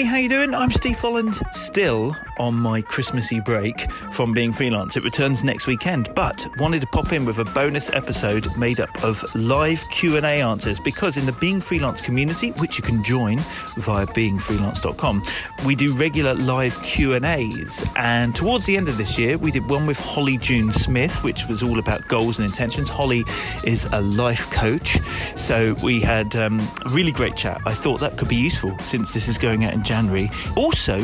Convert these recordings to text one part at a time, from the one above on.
Hey, how you doing? I'm Steve Folland, still on my Christmassy break from being freelance. It returns next weekend, but wanted to pop in with a bonus episode made up of live Q&A answers because in the Being Freelance community, which you can join via beingfreelance.com, we do regular live Q&As. And towards the end of this year, we did one with Holly June Smith, which was all about goals and intentions. Holly is a life coach, so we had um, a really great chat. I thought that could be useful since this is going out in January. Also,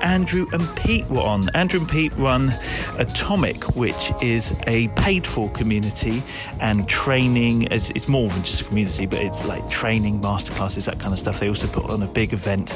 Andrew and Pete were on. Andrew and Pete run Atomic, which is a paid for community and training. It's, it's more than just a community, but it's like training, masterclasses, that kind of stuff. They also put on a big event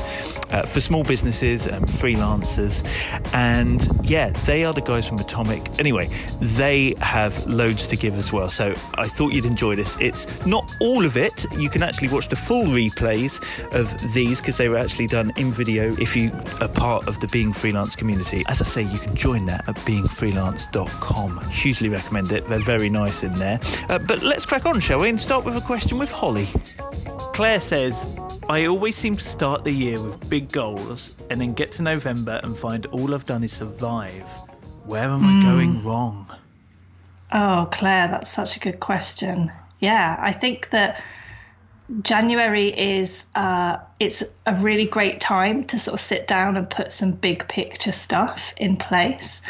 uh, for small businesses and freelancers. And yeah, they are the guys from Atomic. Anyway, they have loads to give as well. So I thought you'd enjoy this. It's not all of it. You can actually watch the full replays of these because they were actually done in video if you are part of the Being Freelance community. As I say, you can join that at beingfreelance.com. Hugely recommend it. They're very nice in there. Uh, but let's crack on, shall we? And start with a question with Holly. Claire says, I always seem to start the year with big goals and then get to November and find all I've done is survive. Where am I going wrong? Oh, Claire, that's such a good question. Yeah, I think that January is uh, it's a really great time to sort of sit down and put some big picture stuff in place.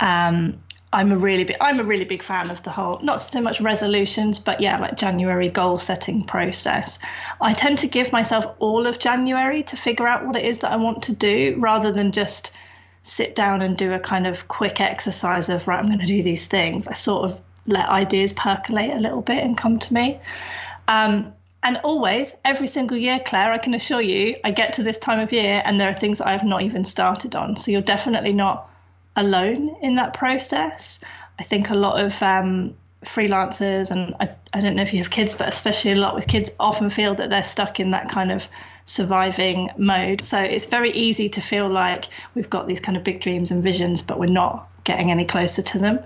Um, I'm a really big I'm a really big fan of the whole not so much resolutions, but yeah, like January goal setting process. I tend to give myself all of January to figure out what it is that I want to do, rather than just sit down and do a kind of quick exercise of right, I'm going to do these things. I sort of let ideas percolate a little bit and come to me. Um, and always, every single year, Claire, I can assure you, I get to this time of year and there are things I have not even started on. So you're definitely not alone in that process. I think a lot of um, freelancers, and I, I don't know if you have kids, but especially a lot with kids, often feel that they're stuck in that kind of surviving mode. So it's very easy to feel like we've got these kind of big dreams and visions, but we're not getting any closer to them.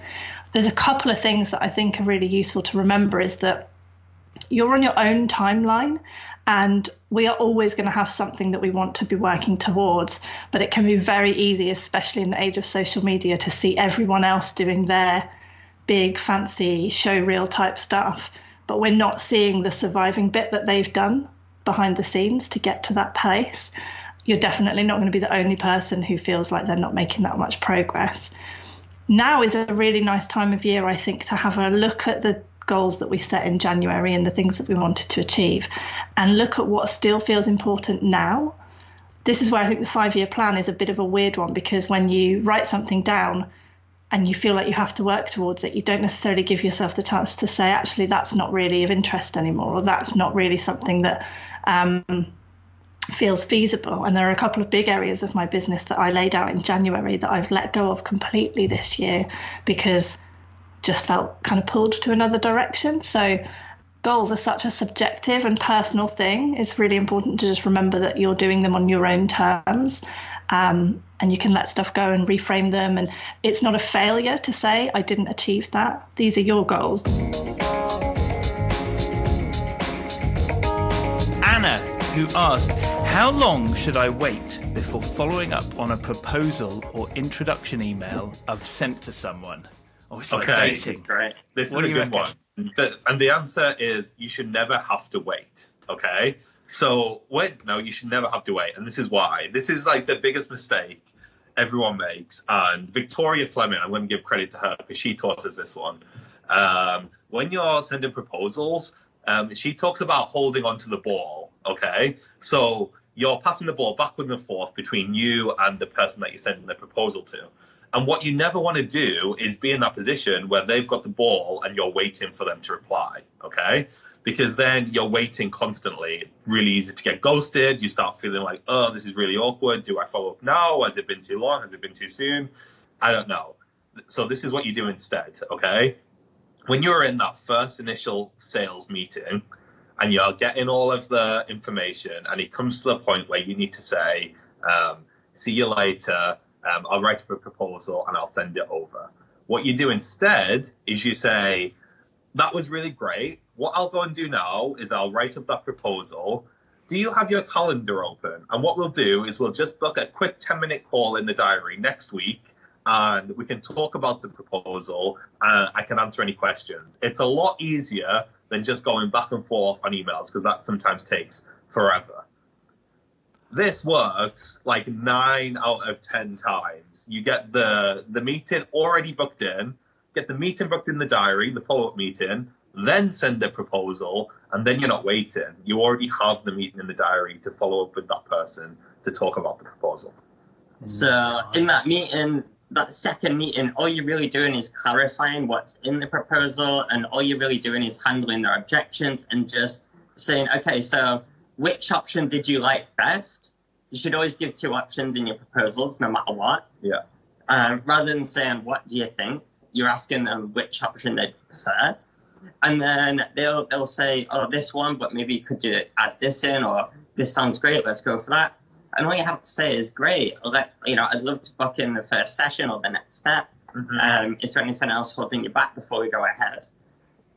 There's a couple of things that I think are really useful to remember is that you're on your own timeline and we are always going to have something that we want to be working towards but it can be very easy especially in the age of social media to see everyone else doing their big fancy show reel type stuff but we're not seeing the surviving bit that they've done behind the scenes to get to that place. You're definitely not going to be the only person who feels like they're not making that much progress. Now is a really nice time of year i think to have a look at the goals that we set in January and the things that we wanted to achieve and look at what still feels important now. This is where I think the five year plan is a bit of a weird one because when you write something down and you feel like you have to work towards it, you don't necessarily give yourself the chance to say, actually, that's not really of interest anymore, or that's not really something that um, feels feasible. And there are a couple of big areas of my business that I laid out in January that I've let go of completely this year because just felt kind of pulled to another direction. So goals are such a subjective and personal thing. It's really important to just remember that you're doing them on your own terms. Um, and you can let stuff go and reframe them. And it's not a failure to say, I didn't achieve that. These are your goals. Anna, who asked, How long should I wait before following up on a proposal or introduction email I've sent to someone? Oh, it's like okay, dating. it's great. This What is do a you good one. The- and the answer is you should never have to wait. Okay. So wait, no, you should never have to wait. And this is why. This is like the biggest mistake everyone makes. And Victoria Fleming, I'm going to give credit to her because she taught us this one. Um, when you're sending proposals, um, she talks about holding onto the ball. Okay. So you're passing the ball backward and forth between you and the person that you're sending the proposal to. And what you never want to do is be in that position where they've got the ball and you're waiting for them to reply. Okay. Because then you're waiting constantly. Really easy to get ghosted. You start feeling like, oh, this is really awkward. Do I follow up now? Has it been too long? Has it been too soon? I don't know. So this is what you do instead. Okay. When you're in that first initial sales meeting and you're getting all of the information and it comes to the point where you need to say, um, see you later um, I'll write up a proposal and I'll send it over. What you do instead is you say, that was really great. What I'll go and do now is I'll write up that proposal. do you have your calendar open? And what we'll do is we'll just book a quick 10 minute call in the diary next week and we can talk about the proposal and I can answer any questions. It's a lot easier than just going back and forth on emails because that sometimes takes forever. This works like nine out of ten times. You get the the meeting already booked in, get the meeting booked in the diary, the follow up meeting, then send the proposal, and then you're not waiting. You already have the meeting in the diary to follow up with that person to talk about the proposal. So in that meeting, that second meeting, all you're really doing is clarifying what's in the proposal, and all you're really doing is handling their objections and just saying, okay, so which option did you like best? You should always give two options in your proposals, no matter what. Yeah. Um, rather than saying, what do you think? You're asking them which option they prefer. And then they'll they'll say, oh, this one, but maybe you could do add this in, or this sounds great, let's go for that. And all you have to say is, great, let, you know, I'd love to book in the first session or the next step. Mm-hmm. Um, is there anything else holding you back before we go ahead?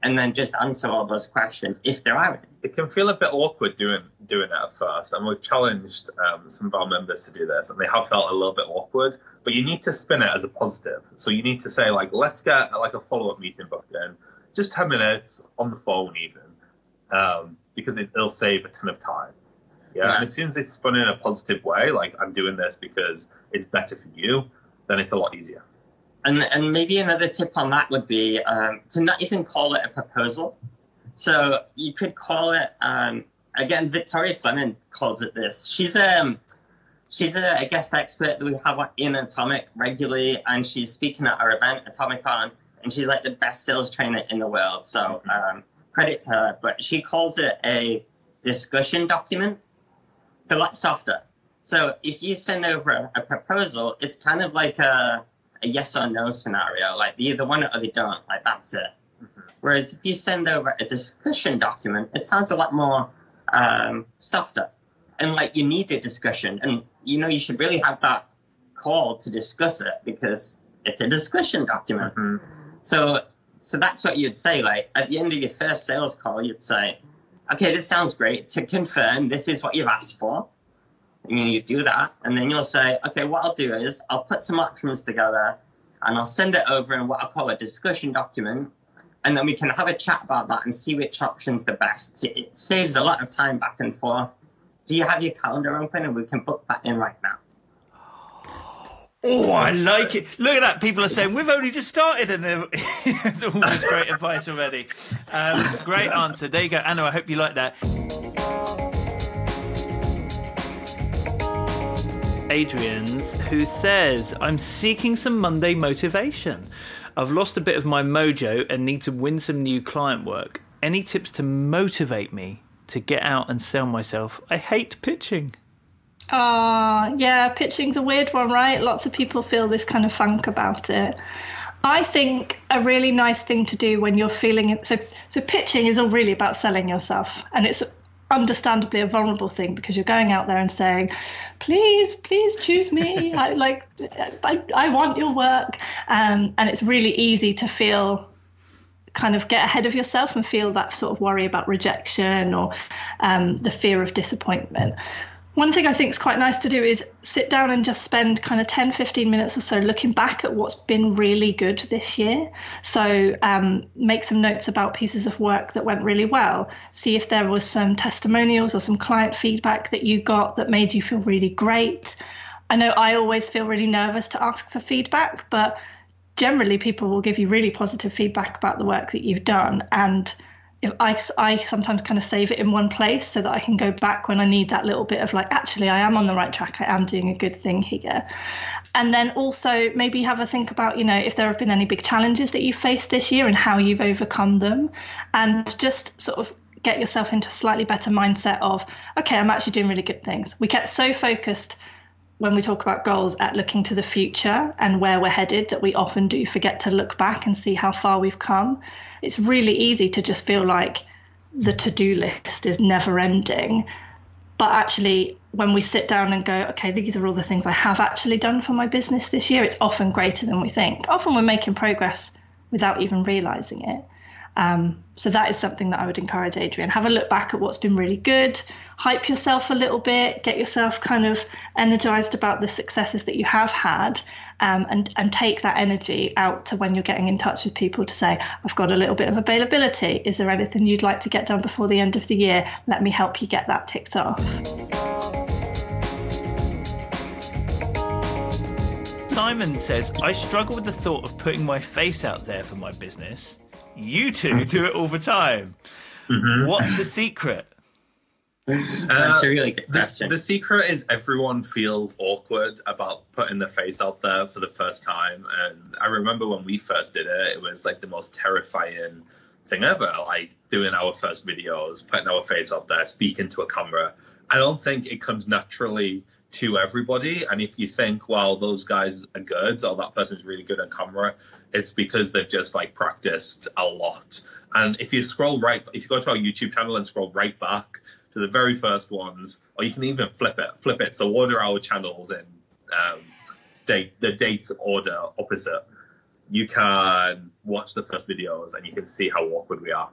And then just answer all those questions if there are any. It can feel a bit awkward doing doing it at first, and we've challenged um, some of our members to do this, and they have felt a little bit awkward. But you need to spin it as a positive. So you need to say like, let's get like a follow up meeting booked in, just ten minutes on the phone even, um, because it, it'll save a ton of time. Yeah, Yeah. and as soon as it's spun in a positive way, like I'm doing this because it's better for you, then it's a lot easier. And and maybe another tip on that would be um, to not even call it a proposal. So you could call it um, again. Victoria Fleming calls it this. She's um she's a, a guest expert that we have in Atomic regularly, and she's speaking at our event Atomicon, and she's like the best sales trainer in the world. So um, credit to her. But she calls it a discussion document. It's a lot softer. So if you send over a, a proposal, it's kind of like a a yes or no scenario. Like they either want it or they don't. Like that's it. Whereas if you send over a discussion document, it sounds a lot more um, softer. And like you need a discussion, and you know you should really have that call to discuss it because it's a discussion document. Mhm. So so that's what you'd say. Like at the end of your first sales call, you'd say, "Okay, this sounds great. To confirm, this is what you've asked for." And then you do that, and then you'll say, "Okay, what I'll do is I'll put some options together, and I'll send it over in what I call a discussion document." And then we can have a chat about that and see which option's the best. It- It saves a lot of time back and forth. Do you have your calendar open and we can book that in right now? Oh, I like it. Look at that. People are saying, we've only just started, and it's all this great advice already. Um, great answer. There you go. Anna, I hope you like that. Adrian's, who says, I'm seeking some Monday motivation. I've lost a bit of my mojo and need to win some new client work. Any tips to motivate me to get out and sell myself? I hate pitching. Oh, yeah, pitching's a weird one, right? Lots of people feel this kind of funk about it. I think a really nice thing to do when you're feeling it. So, so pitching is all really about selling yourself, and it's understandably a vulnerable thing because you're going out there and saying, "Please, please choose me. I like, I, I want your work," um, and it's really easy to feel kind of get ahead of yourself and feel that sort of worry about rejection or um, the fear of disappointment. One thing I think is quite nice to do is sit down and just spend kind of 10, 15 minutes or so looking back at what's been really good this year. So um, make some notes about pieces of work that went really well. See if there was some testimonials or some client feedback that you got that made you feel really great. I know I always feel really nervous to ask for feedback, but generally people will give you really positive feedback about the work that you've done. And if I, I sometimes kind of save it in one place so that I can go back when I need that little bit of like, actually, I am on the right track. I am doing a good thing here. And then also maybe have a think about, you know, if there have been any big challenges that you've faced this year and how you've overcome them. And just sort of get yourself into a slightly better mindset of, okay, I'm actually doing really good things. We get so focused when we talk about goals at looking to the future and where we're headed that we often do forget to look back and see how far we've come. It's really easy to just feel like the to do list is never ending. But actually, when we sit down and go, okay, these are all the things I have actually done for my business this year, it's often greater than we think. Often we're making progress without even realizing it. Um, so that is something that I would encourage Adrian. Have a look back at what's been really good, hype yourself a little bit, get yourself kind of energized about the successes that you have had, um, and and take that energy out to when you're getting in touch with people to say, I've got a little bit of availability. Is there anything you'd like to get done before the end of the year? Let me help you get that ticked off. Simon says, I struggle with the thought of putting my face out there for my business. You two do it all the time. Mhm. What's the secret? That's a really good Uh, The, the secret is everyone feels awkward about putting their face out there for the first time. And I remember when we first did it, it was like the most terrifying thing ever. Like doing our first videos, putting our face out there, speaking to a camera. I don't think it comes naturally to everybody. And if you think, well, those guys are good or that person's really good on camera, it's because they've just like practiced a lot. And if you scroll right, if you go to our YouTube channel and scroll right back to the very first ones, or you can even flip it, flip it. So order our channels in um, date, the date order opposite. You can watch the first videos and you can see how awkward we are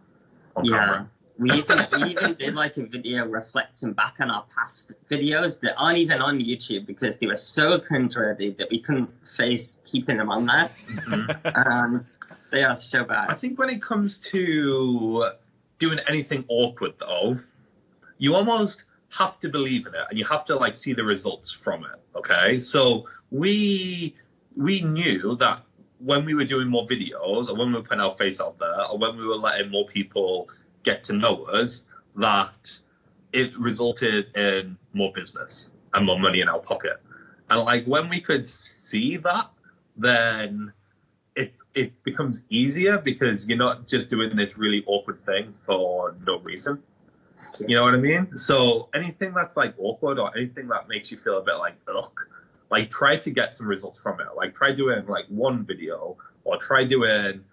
on Yeah. camera. We even we even did like a video reflecting back on our past videos that aren't even on YouTube because they were so cringeworthy that we couldn't face keeping them on there. Mhm. Um, they are so bad. I think when it comes to doing anything awkward, though, you almost have to believe in it, and you have to like see the results from it. Okay, so we we knew that when we were doing more videos, or when we were putting our face out there, or when we were letting more people get to know us, that it resulted in more business and more money in our pocket. And like when we could see that, then it it becomes easier because you're not just doing this really awkward thing for no reason. You know what I mean? So anything that's like awkward or anything that makes you feel a bit like ugh, like try to get some results from it. Like try doing like one video or try doing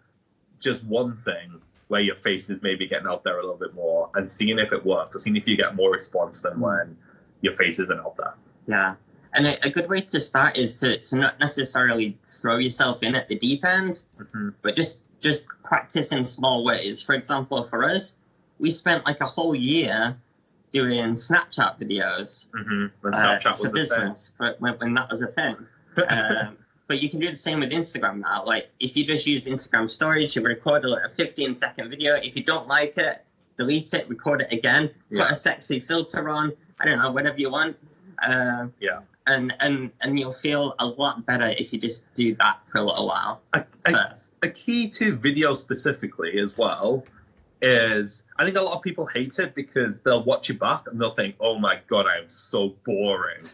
just one thing where your face is maybe getting out there a little bit more and seeing if it works or seeing if you get more response than when your face isn't out there. Yeah. And a, a good way to start is to, to not necessarily throw yourself in at the deep end, Mhm. but just just practice in small ways. For example, for us, we spent like a whole year doing Snapchat videos Mm-hmm. When uh, Snapchat for was a thing. business for, when, when that was a thing. um, but you can do the same with Instagram now. Like if you just use Instagram Stories, you record a, like, a 15 second video. If you don't like it, delete it, record it again, Yeah. put a sexy filter on. I don't know, whatever you want. Um, Yeah. And, and and you'll feel a lot better if you just do that for a little while a, a, a key to video specifically as well is I think a lot of people hate it because they'll watch it back and they'll think, oh my god, I am so boring.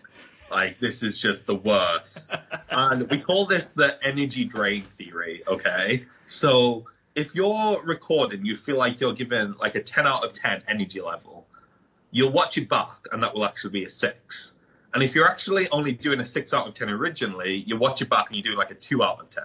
Like this is just the worst. and we call this the energy drain theory, okay? So if you're recording, you feel like you're given like a 10 out of 10 energy level, you'll watch it back and that will actually be a 6. And if you're actually only doing a 6 out of 10 originally, you watch it back and you do like a 2 out of 10.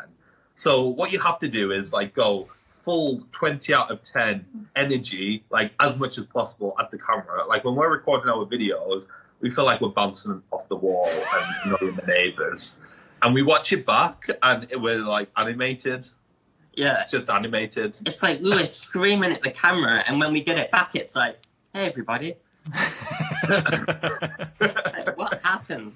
So what you have to do is like go full 20 out of 10 energy, like as much as possible at the camera. Like when we're recording our videos, we feel like we're bouncing off the wall and annoying the neighbors. And we watch it back and it was like animated, Yeah. just animated. It's like we were screaming at the camera, and when we get it back, it's like, hey, everybody, like, what happened?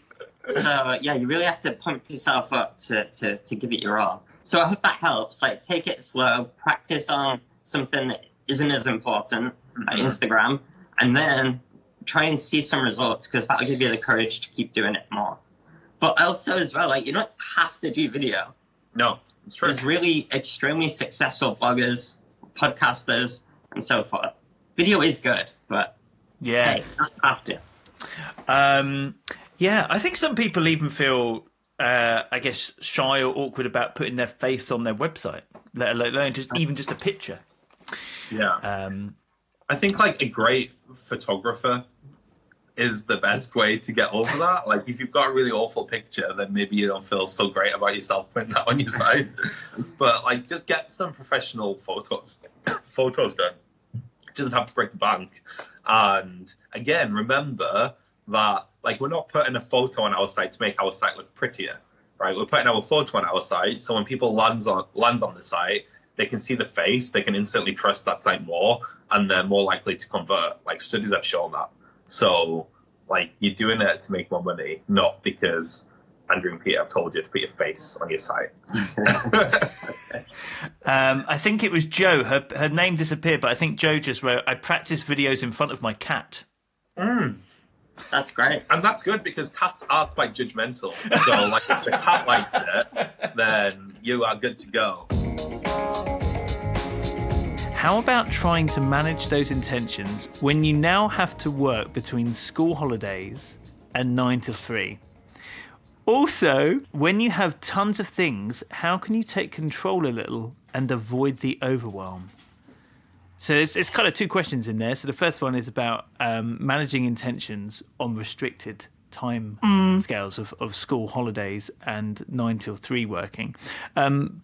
So yeah, you really have to pump yourself up to, to, to give it your all. So I hope that helps. Like take it slow, practice on something that isn't as important, like Mhm. Instagram, and then try and see some results because that'll give you the courage to keep doing it more. But also as well, like you don't have to do video. No, it's true. There's really extremely successful bloggers, podcasters, and so forth. Video is good, but yeah. hey, not have to. Um, yeah, I think some people even feel, uh, I guess, shy or awkward about putting their face on their website, let alone just even just a picture. Yeah. Um, I think like a great photographer is the best way to get over that. Like if you've got a really awful picture, then maybe you don't feel so great about yourself putting that on your site. but like just get some professional photos photos done. It doesn't have to break the bank. And again, remember that like we're not putting a photo on our site to make our site look prettier. Right? We're putting our photo on our site so when people lands on land on the site, they can see the face, they can instantly trust that site more, and they're more likely to convert. Like studies have shown that. So, like, you're doing it to make more money, not because Andrew and Peter have told you to put your face on your site. um, I think it was Joe. Her her name disappeared, but I think Joe just wrote, "I practice videos in front of my cat." Mm. That's great. And that's good because cats are quite judgmental. So, like, if the cat likes it, then you are good to go. How about trying to manage those intentions when you now have to work between school holidays and 9 to 3? Also, when you have tons of things, how can you take control a little and avoid the overwhelm? So it's, it's kind of two questions in there. So the first one is about um, managing intentions on restricted time mm. scales of, of school holidays and nine till three working. Um,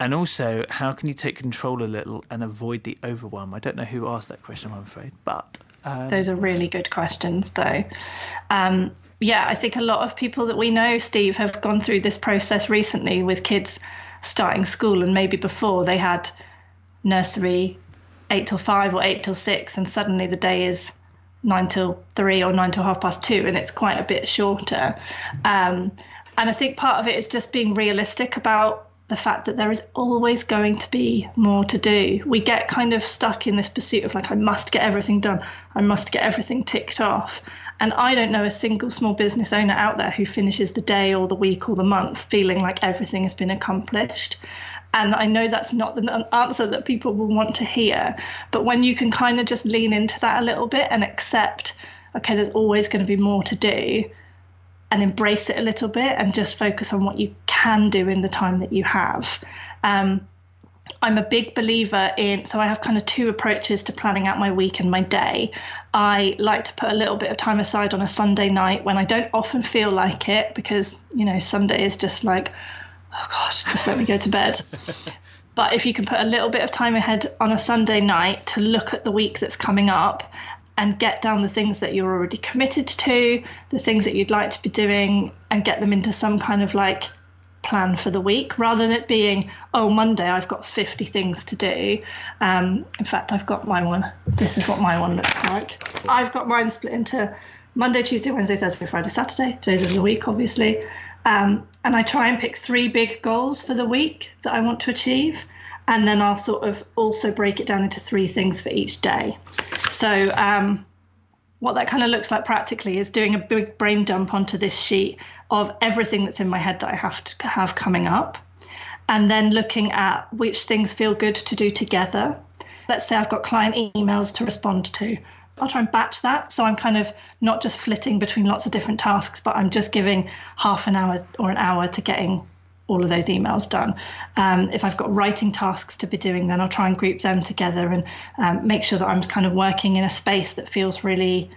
and also, how can you take control a little and avoid the overwhelm? I don't know who asked that question, I'm afraid, but. Um... Those are really good questions, though. Um, yeah, I think a lot of people that we know, Steve, have gone through this process recently with kids starting school, and maybe before they had nursery eight till five or eight till six, and suddenly the day is nine till three or nine till half past two, and it's quite a bit shorter. Um, and I think part of it is just being realistic about the fact that there is always going to be more to do. We get kind of stuck in this pursuit of like, I must get everything done, I must get everything ticked off. And I don't know a single small business owner out there who finishes the day or the week or the month feeling like everything has been accomplished. And I know that's not the answer that people will want to hear. But when you can kind of just lean into that a little bit and accept, okay, there's always going to be more to do, and embrace it a little bit and just focus on what you can do in the time that you have. Um, I'm a big believer in, so I have kind of two approaches to planning out my week and my day. I like to put a little bit of time aside on a Sunday night when I don't often feel like it because, you know, Sunday is just like, oh gosh, just let me go to bed. but if you can put a little bit of time ahead on a Sunday night to look at the week that's coming up and get down the things that you're already committed to, the things that you'd like to be doing, and get them into some kind of like plan for the week rather than it being, oh, Monday I've got 50 things to do. Um, in fact, I've got my one. This is what my one looks like. I've got mine split into Monday, Tuesday, Wednesday, Thursday, Friday, Saturday, days of the week, obviously. Um, and I try and pick three big goals for the week that I want to achieve. And then I'll sort of also break it down into three things for each day. So, um, what that kind of looks like practically is doing a big brain dump onto this sheet of everything that's in my head that I have to have coming up, and then looking at which things feel good to do together. Let's say I've got client emails to respond to. I'll try and batch that. So I'm kind of not just flitting between lots of different tasks, but I'm just giving half an hour or an hour to getting all of those emails done. Um, if I've got writing tasks to be doing, then I'll try and group them together and um, make sure that I'm kind of working in a space that feels really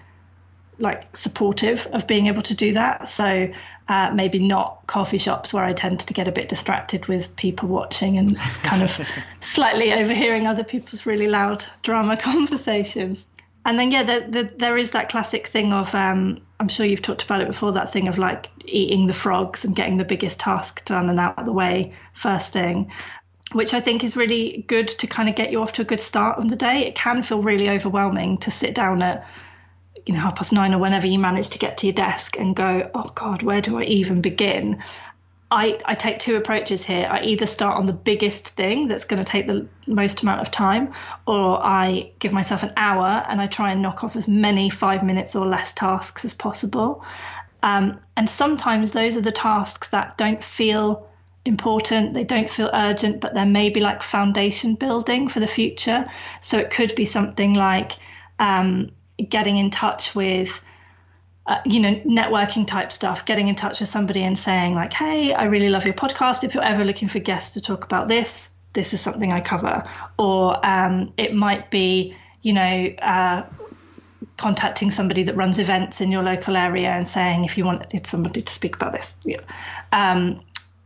like supportive of being able to do that. So uh, maybe not coffee shops where I tend to get a bit distracted with people watching and kind of slightly overhearing other people's really loud drama conversations and then yeah, the, the, there is that classic thing of um, I'm sure you've talked about it before. That thing of like eating the frogs and getting the biggest task done and out of the way first thing, which I think is really good to kind of get you off to a good start on the day. It can feel really overwhelming to sit down at you know half past nine or whenever you manage to get to your desk and go, oh God, where do I even begin? I, I take two approaches here. I either start on the biggest thing that's going to take the most amount of time, or I give myself an hour and I try and knock off as many five minutes or less tasks as possible. Um, and sometimes those are the tasks that don't feel important, they don't feel urgent, but they're maybe like foundation building for the future. So it could be something like um, getting in touch with uh, you know, networking type stuff, getting in touch with somebody and saying, like, hey, I really love your podcast. If you're ever looking for guests to talk about this, this is something I cover. Or um, it might be, you know, uh, contacting somebody that runs events in your local area and saying, if you wanted somebody to speak about this. Yeah. Um,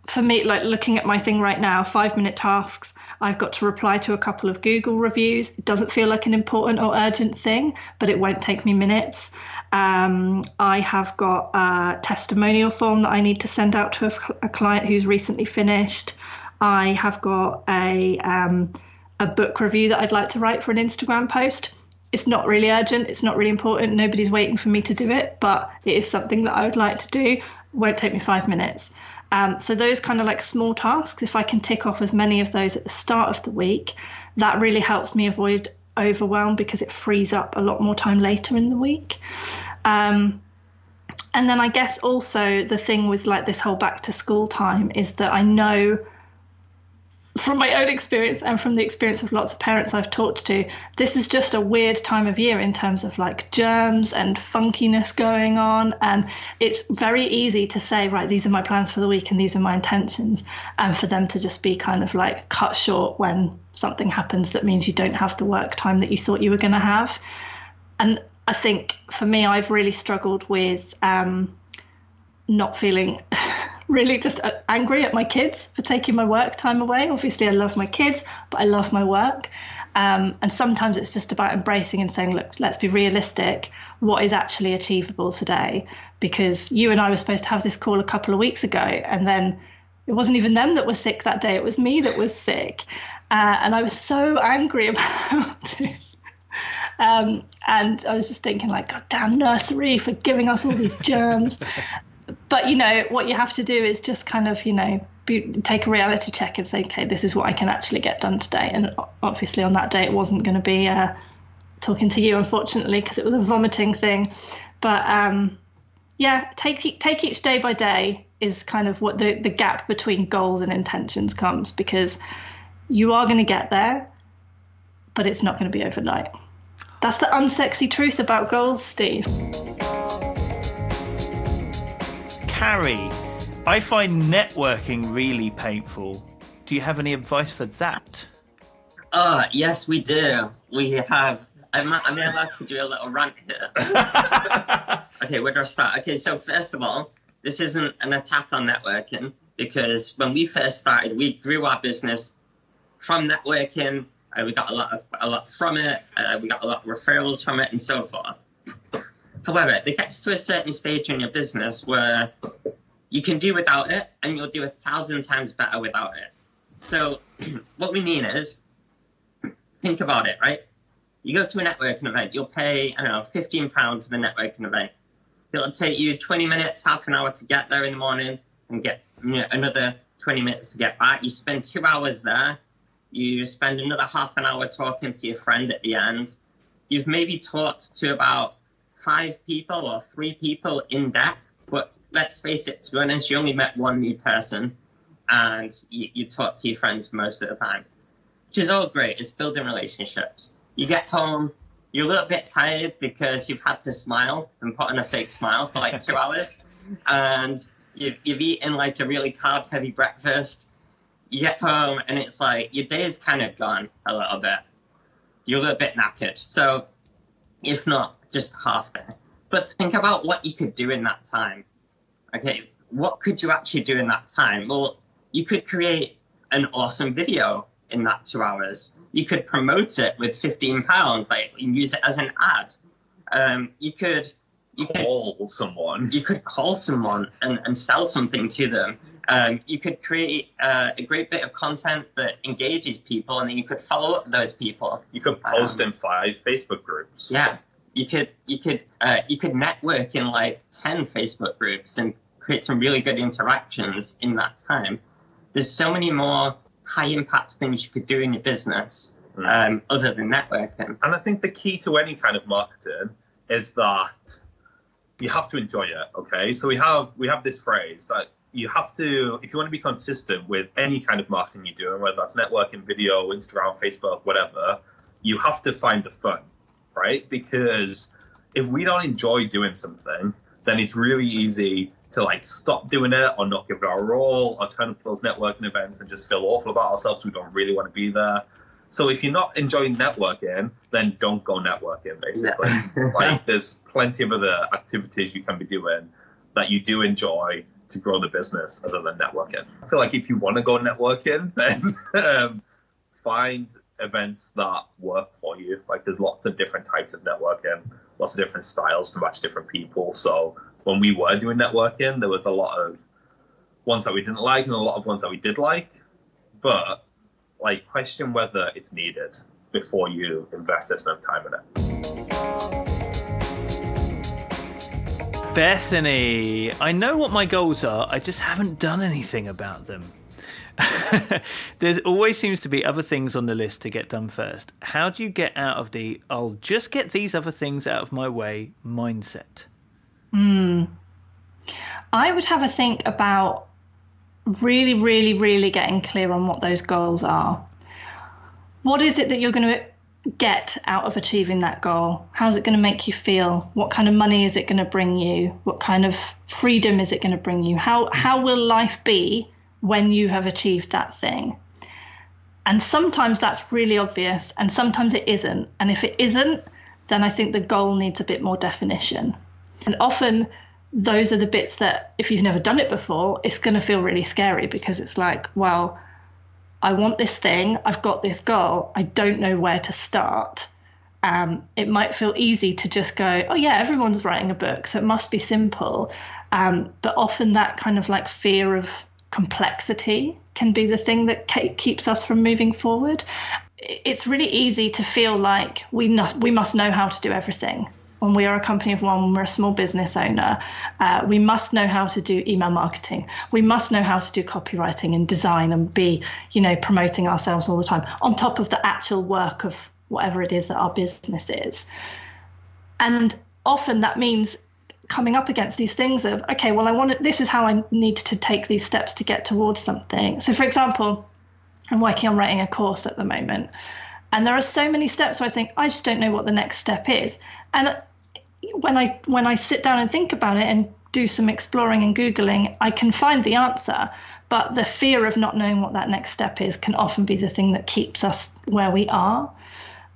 for me, like looking at my thing right now, five minute tasks, I've got to reply to a couple of Google reviews. It doesn't feel like an important or urgent thing, but it won't take me minutes. Um, I have got a testimonial form that I need to send out to a, a client who's recently finished. I have got a um, a book review that I'd like to write for an Instagram post. It's not really urgent. It's not really important. Nobody's waiting for me to do it, but it is something that I would like to do. Won't take me five minutes. Um, so those kind of like small tasks, if I can tick off as many of those at the start of the week, that really helps me avoid overwhelm because it frees up a lot more time later in the week. Um, and then I guess also the thing with like this whole back to school time is that I know from my own experience and from the experience of lots of parents I've talked to, this is just a weird time of year in terms of like germs and funkiness going on. And it's very easy to say, right, these are my plans for the week and these are my intentions. And for them to just be kind of like cut short when something happens that means you don't have the work time that you thought you were going to have. And I think for me, I've really struggled with um, not feeling. really just uh, angry at my kids for taking my work time away. Obviously, I love my kids, but I love my work. Um, and sometimes it's just about embracing and saying, look, let's be realistic. What is actually achievable today? Because you and I were supposed to have this call a couple of weeks ago, and then it wasn't even them that were sick that day, it was me that was sick. Uh, and I was so angry about it. Um, and I was just thinking, like, God damn nursery for giving us all these germs but you know what you have to do is just kind of you know be, take a reality check and say okay this is what i can actually get done today. And obviously on that day it wasn't going to be uh, talking to you unfortunately because it was a vomiting thing. But um, yeah take take each day by day is kind of what the, the gap between goals and intentions comes because you are going to get there but it's not going to be overnight. That's the unsexy truth about goals steve Harry, I find networking really painful. Do you have any advice for that? Uh, yes, we do. We have. I'm, I'm allowed to do a little rant here. okay, where do I start? Okay, so first of all, this isn't an attack on networking because when we first started, we grew our business from networking. Uh, we got a lot of a lot from it. Uh, we got a lot of referrals from it, and so forth. However, it gets to a certain stage in your business where you can do without it and you'll do a thousand times better without it. So, what we mean is think about it, right? You go to a networking event, you'll pay, I don't know, £15 for the networking event. It'll take you 20 minutes, half an hour to get there in the morning and get you know, another 20 minutes to get back. You spend two hours there. You spend another half an hour talking to your friend at the end. You've maybe talked to about five people or three people in depth, but let's face it, to be honest, you only met one new person and you, you talk to your friends most of the time, which is all great. It's building relationships. You get home, you're a little bit tired because you've had to smile and put on a fake smile for like two hours, and you've, you've eaten like a really carb heavy breakfast. You get home and it's like your day is kind of gone a little bit. You're a little bit knackered. So, if not, just half there. But think about what you could do in that time. Okay, what could you actually do in that time? Well, you could create an awesome video in that two hours. You could promote it with fifteen pounds, like use it as an ad. Um, you could you call could, someone. You could call someone and, and sell something to them. Um, you could create uh, a great bit of content that engages people, and then you could follow up those people. You could post um, in five Facebook groups. Yeah, you could you could uh, you could network in like 10 facebook groups and create some really good interactions in that time. There's so many more high impact things you could do in your business mm. um, other than networking. And i think the key to any kind of marketing is that you have to enjoy it okay? So we have we have this phrase that you have to if you want to be consistent with any kind of marketing you're doing whether that's networking video instagram facebook whatever you have to find the fun right? Because if we don't enjoy doing something, then it's really easy to like stop doing it or not give it our all or turn up to those networking events and just feel awful about ourselves. We don't really want to be there. So if you're not enjoying networking, then don't go networking, basically. like there's plenty of other activities you can be doing that you do enjoy to grow the business other than networking. I feel like if you want to go networking, then um, find events that work for you. Like there's lots of different types of networking, lots of different styles to match different people. So when we were doing networking, there was a lot of ones that we didn't like and a lot of ones that we did like. but like question whether it's needed before you invest enough time in it. Bethany, I know what my goals are, I just haven't done anything about them. there always seems to be other things on the list to get done first. How do you get out of the I'll just get these other things out of my way mindset? Hmm. I would have a think about really, really, really getting clear on what those goals are. What is it that you're going to get out of achieving that goal? How's it going to make you feel? What kind of money is it going to bring you? What kind of freedom is it going to bring you? How how will life be when you have achieved that thing? And sometimes that's really obvious and sometimes it isn't. And if it isn't, then I think the goal needs a bit more definition. And often those are the bits that if you've never done it before, it's going to feel really scary because it's like, well, I want this thing, I've got this goal, I don't know where to start. Um, it might feel easy to just go, oh, yeah, everyone's writing a book, so it must be simple. Um, but often that kind of like fear of complexity can be the thing that keeps us from moving forward. It's really easy to feel like we, not, we must know how to do everything when we are a company of one, when we're a small business owner, uh, we must know how to do email marketing. We must know how to do copywriting and design and be, you know, promoting ourselves all the time on top of the actual work of whatever it is that our business is. And often that means coming up against these things of, okay, well, I want to, this is how I need to take these steps to get towards something. So, for example, I'm working on writing a course at the moment. And there are so many steps where I think I just don't know what the next step is. And when I when I sit down and think about it and do some exploring and googling, I can find the answer. But the fear of not knowing what that next step is can often be the thing that keeps us where we are.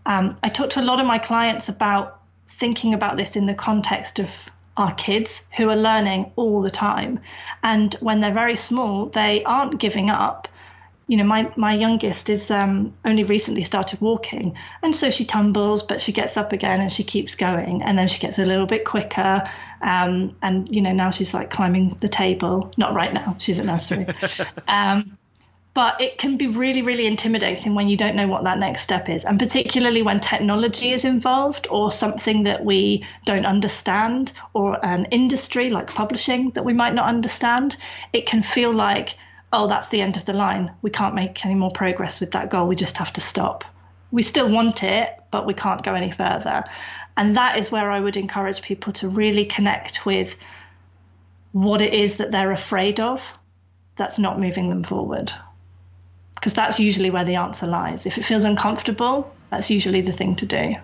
Um, I talk to a lot of my clients about thinking about this in the context of our kids who are learning all the time. And when they're very small, they aren't giving up you know, my my youngest is um, only recently started walking, and so she tumbles, but she gets up again and she keeps going, and then she gets a little bit quicker, um, and you know now she's like climbing the table. Not right now, she's at nursery. um, but it can be really, really intimidating when you don't know what that next step is, and particularly when technology is involved or something that we don't understand, or an industry like publishing that we might not understand. It can feel like oh, that's the end of the line. We can't make any more progress with that goal. We just have to stop. We still want it, but we can't go any further. And that is where I would encourage people to really connect with what it is that they're afraid of that's not moving them forward. Because that's usually where the answer lies. If it feels uncomfortable, that's usually the thing to do.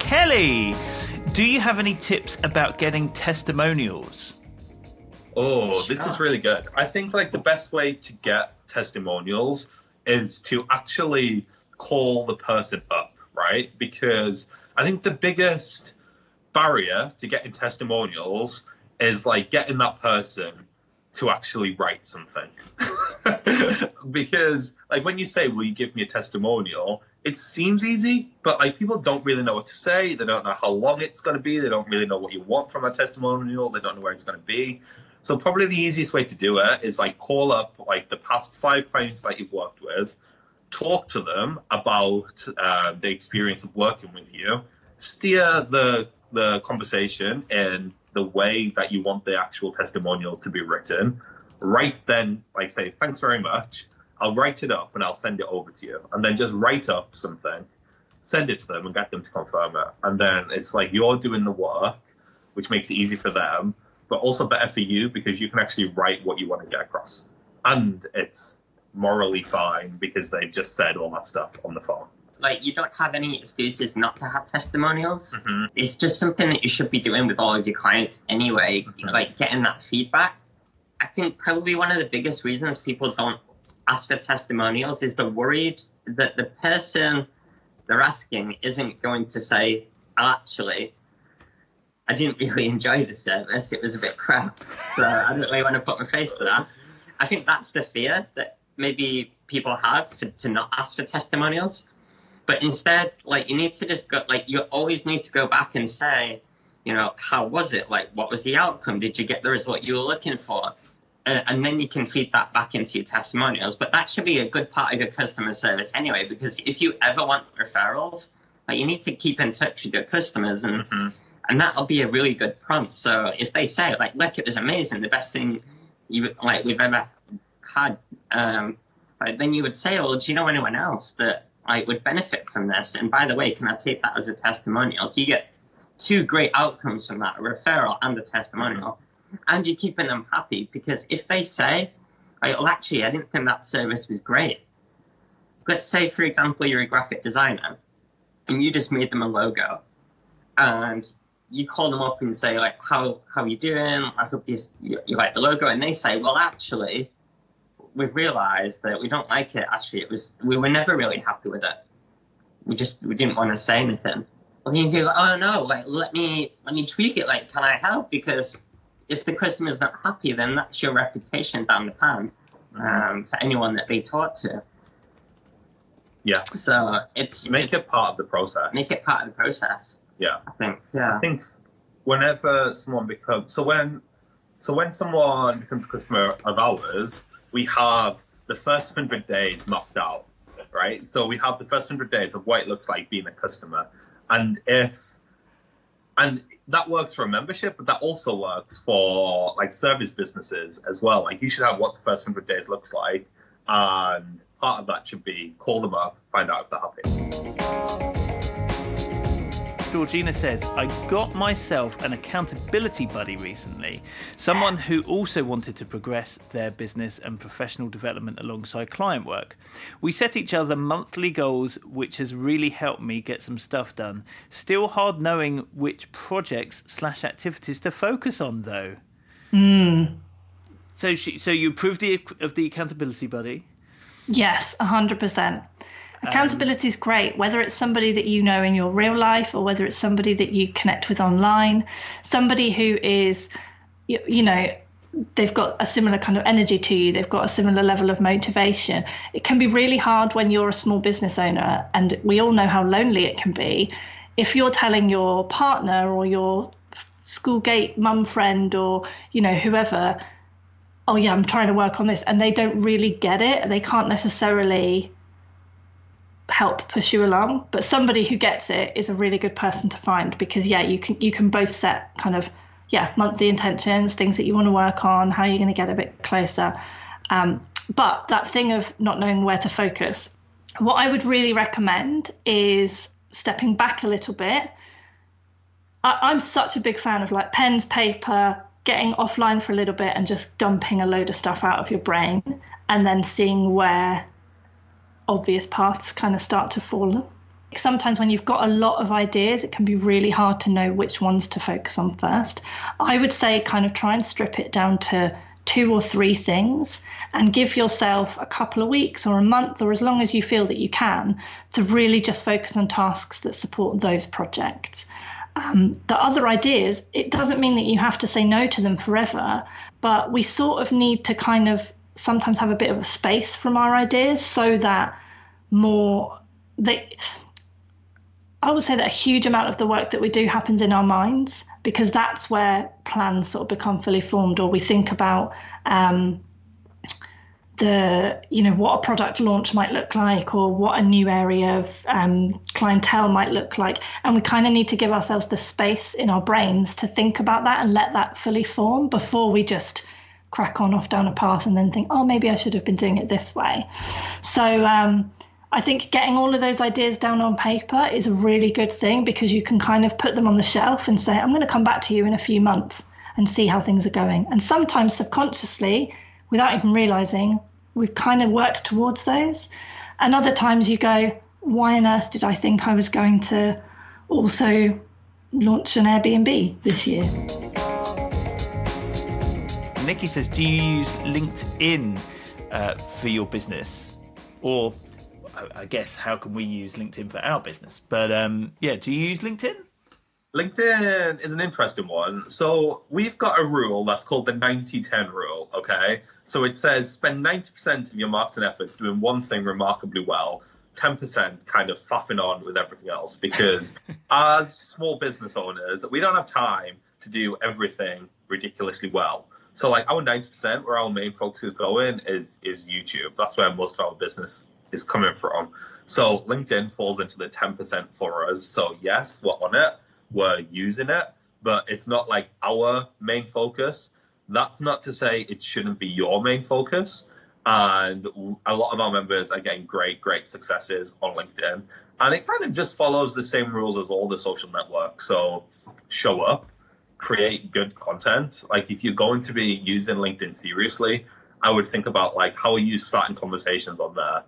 Kelly, do you have any tips about getting testimonials? Oh, this is really good. I think like the best way to get testimonials is to actually call the person up, right? Because I think the biggest barrier to getting testimonials is like getting that person to actually write something. because like when you say, "Will you give me a testimonial?" it seems easy, but like people don't really know what to say. They don't know how long it's going to be. They don't really know what you want from a testimonial. They don't know where it's going to be. So probably the easiest way to do it is like call up like the past five clients that you've worked with, talk to them about uh, the experience of working with you, steer the the conversation in the way that you want the actual testimonial to be written. Write then, like say, thanks very much. I'll write it up and I'll send it over to you, and then just write up something, send it to them, and get them to confirm it. And then it's like you're doing the work, which makes it easy for them but also better for you because you can actually write what you want to get across. And it's morally fine because they've just said all that stuff on the phone. Like, you don't have any excuses not to have testimonials. Mm-hmm. It's just something that you should be doing with all of your clients anyway, mm-hmm. like getting that feedback. I think probably one of the biggest reasons people don't ask for testimonials is they're worried that the person they're asking isn't going to say, actually, I didn't really enjoy the service. It was a bit crap. So I don't really want to put my face to that. I think that's the fear that maybe people have to, to not ask for testimonials. But instead, like you need to just go like you always need to go back and say, you know, how was it? Like what was the outcome? Did you get the result you were looking for? uh, and then you can feed that back into your testimonials. But that should be a good part of your customer service anyway, because if you ever want referrals, like you need to keep in touch with your customers, and Mhm. and that'll be a really good prompt. So if they say like, "Look, it was amazing, the best thing you like we've ever had," um, like, then you would say, "Well, do you know anyone else that like would benefit from this?" And by the way, can I take that as a testimonial? So you get two great outcomes from that: a referral and a testimonial and you're keeping them happy because if they say, oh, well, actually, I didn't think that service was great. Let's say, for example, you're a graphic designer and you just made them a logo and you call them up and say, like, how, how are you doing? I hope you, you, you like the logo. And they say, well, actually, we've realized that we don't like it. Actually, it was, we were never really happy with it. We just, we didn't want to say anything. Well, then you go, oh no, like, let me, let me tweak it. Like, can I help? Because if the customer's not happy, then that's your reputation down the pan um, for anyone that they talk to. Yeah. So it's Make it part of the process. make it part of the process. Yeah. I think. Yeah. I think whenever someone becomes so when so when someone becomes a customer of ours, we have the first hundred days mapped out, right? So we have the first hundred days of what it looks like being a customer, and if and that works for a membership, but that also works for like service businesses as well. Like you should have what the first hundred days looks like, and part of that should be call them up, find out if they're happy. Georgina says, I got myself an accountability buddy recently, someone who also wanted to progress their business and professional development alongside client work. We set each other monthly goals, which has really helped me get some stuff done. Still hard knowing which projects slash activities to focus on, though. So, she, so you approved the, of the accountability buddy? Yes, 100%. Accountability is great, whether it's somebody that you know in your real life or whether it's somebody that you connect with online, somebody who is, you, you know, they've got a similar kind of energy to you, they've got a similar level of motivation. It can be really hard when you're a small business owner, and we all know how lonely it can be. If you're telling your partner or your schoolgate mum friend or, you know, whoever, oh yeah, I'm trying to work on this, and they don't really get it, they can't necessarily help push you along but somebody who gets it is a really good person to find because yeah you can you can both set kind of yeah monthly intentions things that you want to work on how you're going to get a bit closer. Um, but that thing of not knowing where to focus what i would really recommend is stepping back a little bit. I, i'm such a big fan of like pens paper getting offline for a little bit and just dumping a load of stuff out of your brain and then seeing where obvious paths kind of start to fall. Sometimes, when you've got a lot of ideas, it can be really hard to know which ones to focus on first. I would say, kind of try and strip it down to two or three things and give yourself a couple of weeks or a month or as long as you feel that you can to really just focus on tasks that support those projects. Um, the other ideas, it doesn't mean that you have to say no to them forever, but we sort of need to kind of sometimes have a bit of a space from our ideas so that more they I would say that a huge amount of the work that we do happens in our minds because that's where plans sort of become fully formed or we think about um, the you know what a product launch might look like or what a new area of um, clientele might look like. And we kind of need to give ourselves the space in our brains to think about that and let that fully form before we just crack on off down a path and then think, oh, maybe I should have been doing it this way. So um, I think getting all of those ideas down on paper is a really good thing because you can kind of put them on the shelf and say, I'm going to come back to you in a few months and see how things are going. And sometimes subconsciously, without even realizing, we've kind of worked towards those. And other times you go, why on earth did I think I was going to also launch an Airbnb this year? Nikki says, do you use LinkedIn uh, for your business? Or I, guess, how can we use LinkedIn for our business? But um, yeah, do you use LinkedIn? LinkedIn is an interesting one. So we've got a rule that's called the 90-10 rule, okay? So it says spend 90% of your marketing efforts doing one thing remarkably well, 10% kind of faffing on with everything else because as small business owners, we don't have time to do everything ridiculously well. So like our ninety percent where our main focus is going is is YouTube. That's where most of our business is coming from. So LinkedIn falls into the ten percent for us. So yes, we're on it, we're using it, but it's not like our main focus. That's not to say it shouldn't be your main focus. And a lot of our members are getting great, great successes on LinkedIn. And it kind of just follows the same rules as all the social networks. So show up, create good content. Like if you're going to be using LinkedIn seriously, I would think about like how are you starting conversations on there?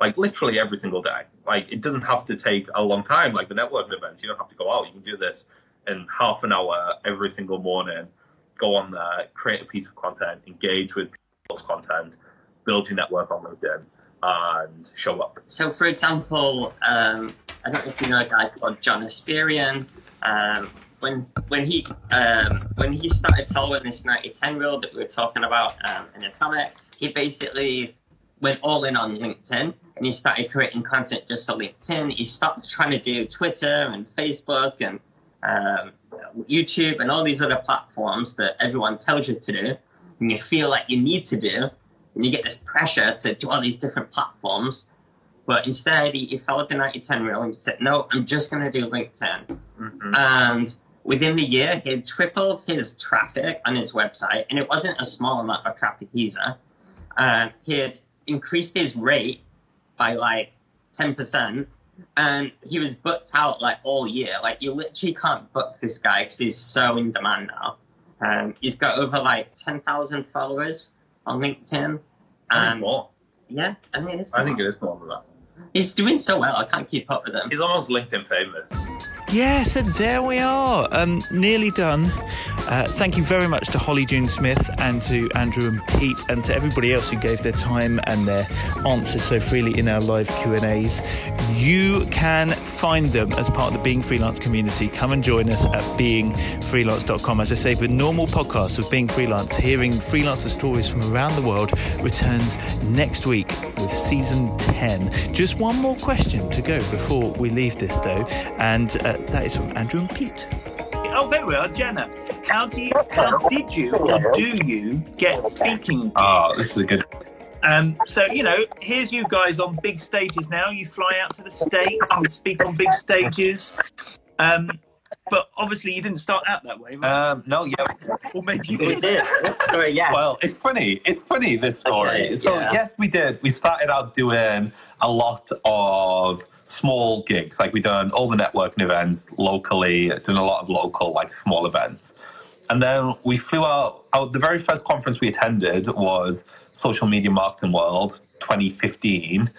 Like literally every single day. Like it doesn't have to take a long time. Like the networking events, you don't have to go out. You can do this in half an hour every single morning. Go on there, create a piece of content, engage with people's content, build your network on LinkedIn, and show up. So, for example, um, I don't know if you know a guy called John Espirian. Um, when when he um, when he started following this 90-10 rule that we were talking about um, in the comment, he basically went all in on LinkedIn and he started creating content just for LinkedIn. He stopped trying to do Twitter and Facebook and um, YouTube and all these other platforms that everyone tells you to do, and you feel like you need to do, and you get this pressure to do all these different platforms. But instead, he, he followed the 90 10 rule and he said, No, I'm just going to do LinkedIn. Mm-hmm. And within the year, he had tripled his traffic on his website, and it wasn't a small amount of traffic either. And he had increased his rate by like 10%, and he was booked out like all year. Like, you literally can't book this guy because he's so in demand now. Um, he's got over like 10,000 followers on LinkedIn. And more. yeah, I think it's I think it is more than that. He's doing so well. I can't keep up with him. He's almost LinkedIn famous. Yeah, so there we are. Um, nearly done. Uh, thank you very much to Holly June Smith and to Andrew and Pete and to everybody else who gave their time and their answers so freely in our live Q&As. You can find them as part of the Being Freelance community. Come and join us at beingfreelance.com. As I say, the normal podcast of Being Freelance, hearing freelancer stories from around the world, returns next week with season 10. Just one more question to go before we leave this, though, and uh, that is from Andrew and Pete. Oh, there we are, Jenna. How do you, how did you, or do you get speaking? Oh, this is a good. Um, so you know, here's you guys on big stages now. You fly out to the states and speak on big stages. Um, but obviously, you didn't start out that way, right? Um, no, yeah. or maybe you did. did. Sorry, yeah. Well, it's funny. It's funny this story. Okay, so yeah. yes, we did. We started out doing a lot of small gigs. Like we done all the networking events locally, done a lot of local like small events, and then we flew out. out the very first conference we attended was Social Media Marketing World 2015,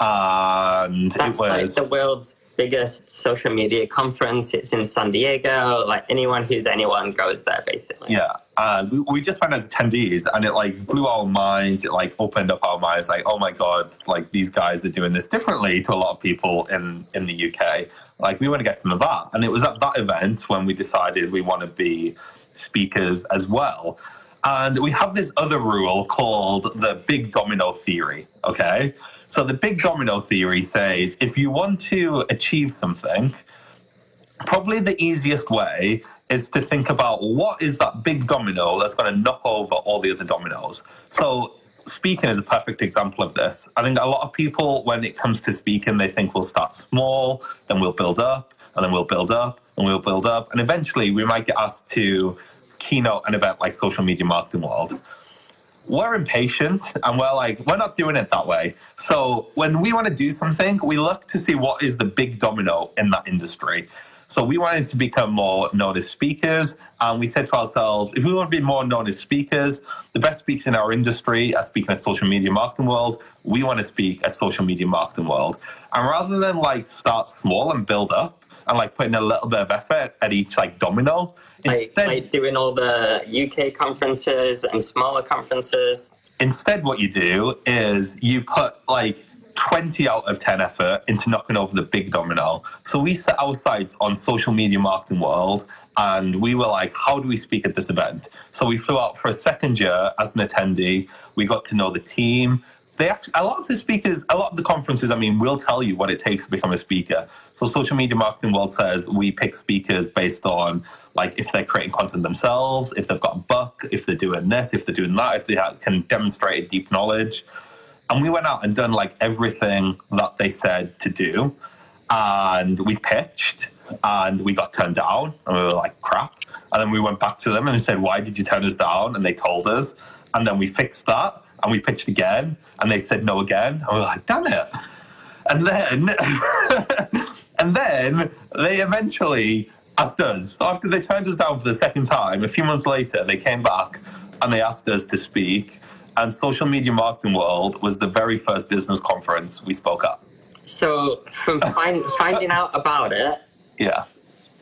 and That's it like was the world's biggest social media conference. It's in San Diego. Like anyone who's anyone goes there, basically. Yeah, and we, we just went as attendees, and it like blew our minds. It like opened up our minds, like, oh my god, like these guys are doing this differently to a lot of people in in the UK. Like we want to get some of that, and it was at that event when we decided we want to be speakers as well. And we have this other rule called the big domino theory. Okay, so the big domino theory says if you want to achieve something, probably the easiest way is to think about what is that big domino that's going to knock over all the other dominoes. So speaking is a perfect example of this. I think a lot of people, when it comes to speaking, they think we'll start small, then we'll build up, and then we'll build up, and we'll build up, and eventually we might get asked to keynote an event like Social Media Marketing World we're impatient and we're like we're not doing it that way. So when we want to do something we look to see what is the big domino in that industry. So we wanted to become more known as speakers and we said to ourselves if we want to be more known as speakers the best speakers in our industry are speaking at social media marketing world. We want to speak at social media marketing world. And rather than like start small and build up and like putting a little bit of effort at each like domino Like, like doing all the UK conferences and smaller conferences. Instead, what you do is you put like 20 out of 10 effort into knocking over the big domino. So we set our sights on social media marketing world and we were like, how do we speak at this event? So we flew out for a second year as an attendee. We got to know the team. They actually, a lot of the speakers, a lot of the conferences, I mean, will tell you what it takes to become a speaker. So Social Media Marketing World says we pick speakers based on like if they're creating content themselves, if they've got a book, if they're doing this, if they're doing that, if they have, can demonstrate deep knowledge. And we went out and done like everything that they said to do. And we pitched and we got turned down and we were like, crap. And then we went back to them and they said, why did you turn us down? And they told us. And then we fixed that and we pitched again and they said no again. And we were like, damn it. And then, and then they eventually asked us, after they turned us down for the second time, a few months later, they came back and they asked us to speak. And Social Media Marketing World was the very first business conference we spoke at. So from find, finding out about it Yeah.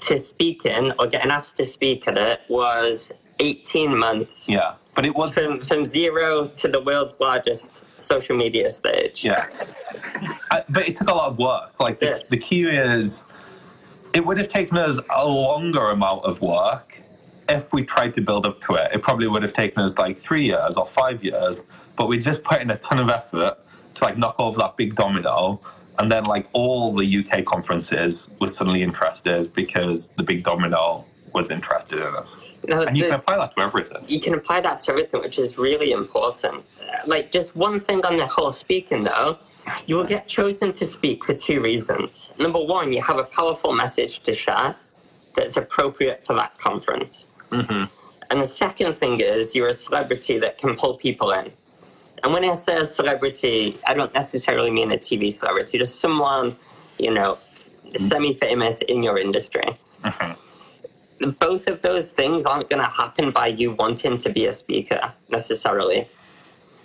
to speaking or getting asked to speak at it was 18 months. Yeah. But it was From, from zero to the world's largest social media stage. Yeah. I, but it took a lot of work. Like, the, Yeah. the key is, it would have taken us a longer amount of work if we tried to build up to it. It probably would have taken us like three years or five years, but we just put in a ton of effort to like knock over that big domino. And then, like, all the UK conferences were suddenly interested because the big domino was interested in us. Now, And you the- can apply that to everything. you can apply that to everything, which is really important. Uh, Like, just one thing on the whole speaking, though, you will get chosen to speak for two reasons. Number one, you have a powerful message to share that's appropriate for that conference. Mm-hmm. And the second thing is, you're a celebrity that can pull people in. And when I say a celebrity, I don't necessarily mean a TV celebrity, just someone, you know, mm-hmm. semi famous in your industry mm-hmm. Both of those things aren't going to happen by you wanting to be a speaker necessarily.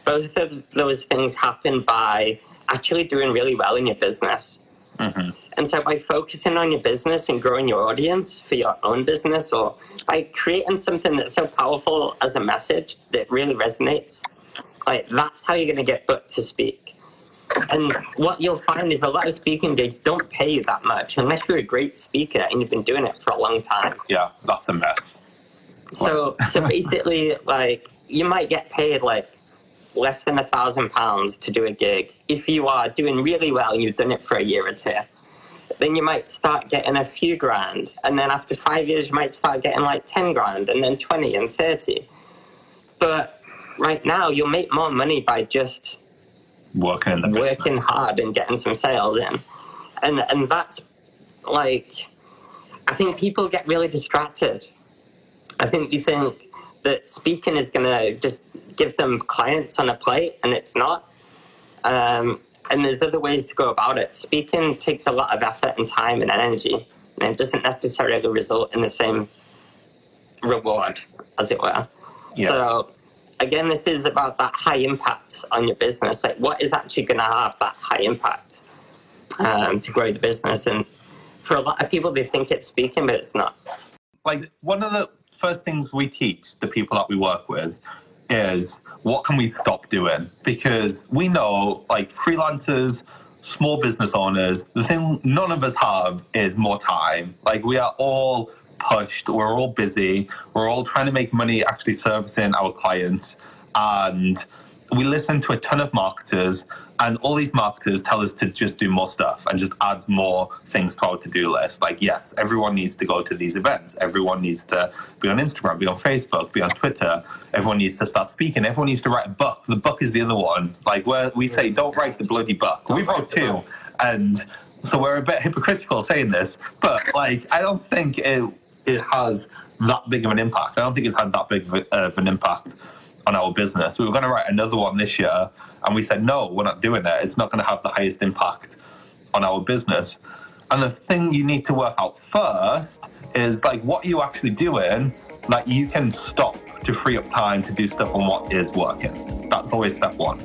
Both of those things happen by actually doing really well in your business. Mm-hmm. And so, by focusing on your business and growing your audience for your own business, or by creating something that's so powerful as a message that really resonates, like that's how you're going to get booked to speak. And what you'll find is a lot of speaking gigs don't pay you that much unless you're a great speaker and you've been doing it for a long time. Yeah, that's a myth. So, so basically, like you might get paid like less than a thousand pounds to do a gig if you are doing really well and you've done it for a year or two. Then you might start getting a few grand, and then after five years, you might start getting like ten grand, and then twenty and thirty. But right now, you'll make more money by just Working in the business. working hard and getting some sales in. And and that's like I think people get really distracted. I think you think that speaking is gonna just give them clients on a plate and it's not. Um, and there's other ways to go about it. Speaking takes a lot of effort and time and energy, and it doesn't necessarily result in the same reward, as it were. Yeah. So, again, this is about that high impact on your business. Like, what is actually going to have that high impact um, to grow the business? And for a lot of people, they think it's speaking, but it's not. like one of the first things we teach the people that we work with is what can we stop doing because we know like freelancers small business owners the thing none of us have is more time like we are all pushed. We're all busy. We're all trying to make money actually servicing our clients. And we listen to a ton of marketers and all these marketers tell us to just do more stuff and just add more things to our to-do list. Like yes everyone needs to go to these events. Everyone needs to be on instagram be on facebook be on twitter. Everyone needs to start speaking. Everyone needs to write a book. The book is the other one. Like where we say don't write the bloody book. We've wrote two. And so we're a bit hypocritical saying this but like i don't think it it has that big of an impact i don't think it's had that big of, an impact on our business. We were going to write another one this year, and we said, no, we're not doing it. It's not going to have the highest impact on our business. And the thing you need to work out first is like what you're actually doing that you can stop to free up time to do stuff on what is working. That's always step one.